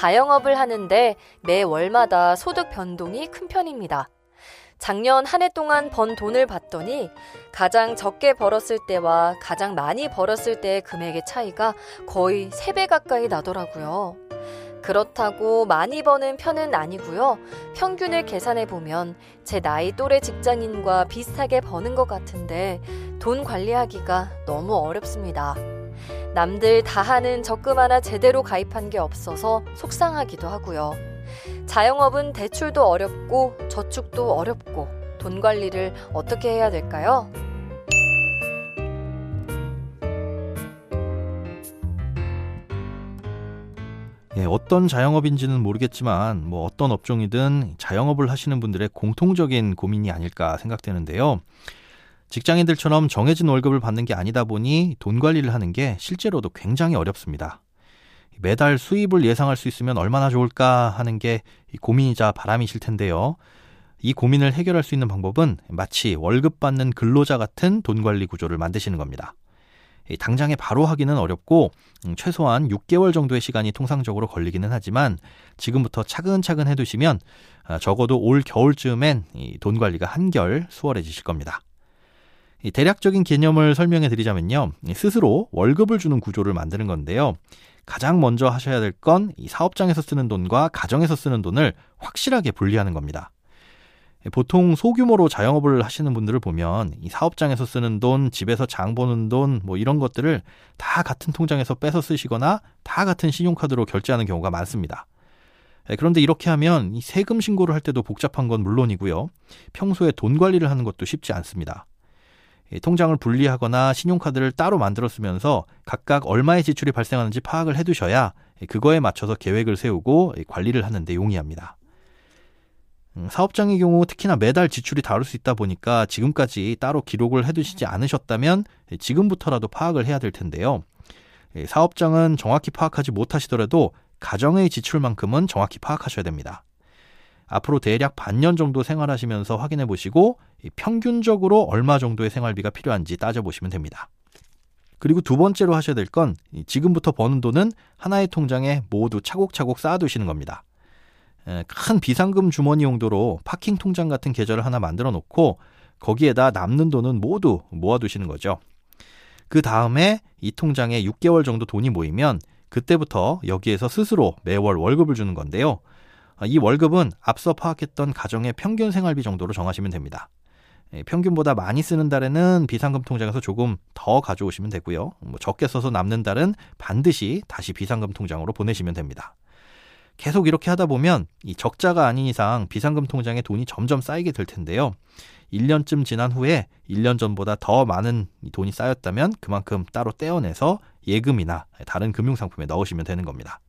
자영업을 하는데 매 월마다 소득 변동이 큰 편입니다. 작년 한 해 동안 번 돈을 봤더니 가장 적게 벌었을 때와 가장 많이 벌었을 때의 금액의 차이가 거의 3배 가까이 나더라고요. 그렇다고 많이 버는 편은 아니고요. 평균을 계산해 보면 제 나이 또래 직장인과 비슷하게 버는 것 같은데 돈 관리하기가 너무 어렵습니다. 남들 다 하는 적금 하나 제대로 가입한 게 없어서 속상하기도 하고요. 자영업은 대출도 어렵고 저축도 어렵고 돈 관리를 어떻게 해야 될까요? 예, 어떤 자영업인지는 모르겠지만 뭐 어떤 업종이든 자영업을 하시는 분들의 공통적인 고민이 아닐까 생각되는데요. 직장인들처럼 정해진 월급을 받는 게 아니다 보니 돈 관리를 하는 게 실제로도 굉장히 어렵습니다. 매달 수입을 예상할 수 있으면 얼마나 좋을까 하는 게 고민이자 바람이실 텐데요. 이 고민을 해결할 수 있는 방법은 마치 월급 받는 근로자 같은 돈 관리 구조를 만드시는 겁니다. 당장에 바로 하기는 어렵고 음, 최소한 6개월 정도의 시간이 통상적으로 걸리기는 하지만 지금부터 차근차근 해두시면 아, 적어도 올 겨울쯤엔 돈 관리가 한결 수월해지실 겁니다. 대략적인 개념을 설명해 드리자면요. 스스로 월급을 주는 구조를 만드는 건데요. 가장 먼저 하셔야 될 건 이 사업장에서 쓰는 돈과 가정에서 쓰는 돈을 확실하게 분리하는 겁니다. 보통 소규모로 자영업을 하시는 분들을 보면 이 사업장에서 쓰는 돈, 집에서 장 보는 돈, 뭐 이런 것들을 다 같은 통장에서 빼서 쓰시거나 다 같은 신용카드로 결제하는 경우가 많습니다. 그런데 이렇게 하면 이 세금 신고를 할 때도 복잡한 건 물론이고요. 평소에 돈 관리를 하는 것도 쉽지 않습니다. 통장을 분리하거나 신용카드를 따로 만들어 쓰면서 각각 얼마의 지출이 발생하는지 파악을 해두셔야 그거에 맞춰서 계획을 세우고 관리를 하는데 용이합니다. 음, 사업장의 경우 특히나 매달 지출이 다를 수 있다 보니까 지금까지 따로 기록을 해두시지 않으셨다면 지금부터라도 파악을 해야 될 텐데요. 사업장은 정확히 파악하지 못하시더라도 가정의 지출만큼은 정확히 파악하셔야 됩니다. 앞으로 대략 반년 정도 생활하시면서 확인해 보시고 평균적으로 얼마 정도의 생활비가 필요한지 따져보시면 됩니다. 그리고 두 번째로 하셔야 될 건 지금부터 버는 돈은 하나의 통장에 모두 차곡차곡 쌓아두시는 겁니다. 큰 비상금 주머니 용도로 파킹 통장 같은 계좌를 하나 만들어 놓고 거기에다 남는 돈은 모두 모아두시는 거죠. 그 다음에 이 통장에 6개월 정도 돈이 모이면 그때부터 여기에서 스스로 매월 월급을 주는 건데요. 이 월급은 앞서 파악했던 가정의 평균 생활비 정도로 정하시면 됩니다. 예, 평균보다 많이 쓰는 달에는 비상금 통장에서 조금 더 가져오시면 되고요. 뭐 적게 써서 남는 달은 반드시 다시 비상금 통장으로 보내시면 됩니다. 계속 이렇게 하다 보면 이 적자가 아닌 이상 비상금 통장에 돈이 점점 쌓이게 될 텐데요. 1년쯤 지난 후에 1년 전보다 더 많은 돈이 쌓였다면 그만큼 따로 떼어내서 예금이나 다른 금융상품에 넣으시면 되는 겁니다.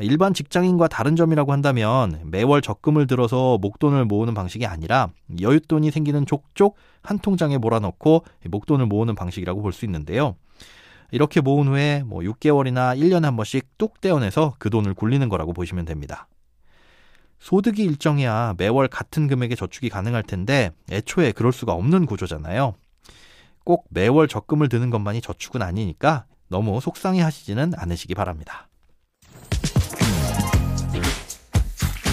일반 직장인과 다른 점이라고 한다면 매월 적금을 들어서 목돈을 모으는 방식이 아니라 여윳돈이 생기는 족족 한 통장에 몰아넣고 목돈을 모으는 방식이라고 볼 수 있는데요. 이렇게 모은 후에 뭐 6개월이나 1년에 한 번씩 뚝 떼어내서 그 돈을 굴리는 거라고 보시면 됩니다. 소득이 일정해야 매월 같은 금액의 저축이 가능할 텐데 애초에 그럴 수가 없는 구조잖아요. 꼭 매월 적금을 드는 것만이 저축은 아니니까 너무 속상해 하시지는 않으시기 바랍니다.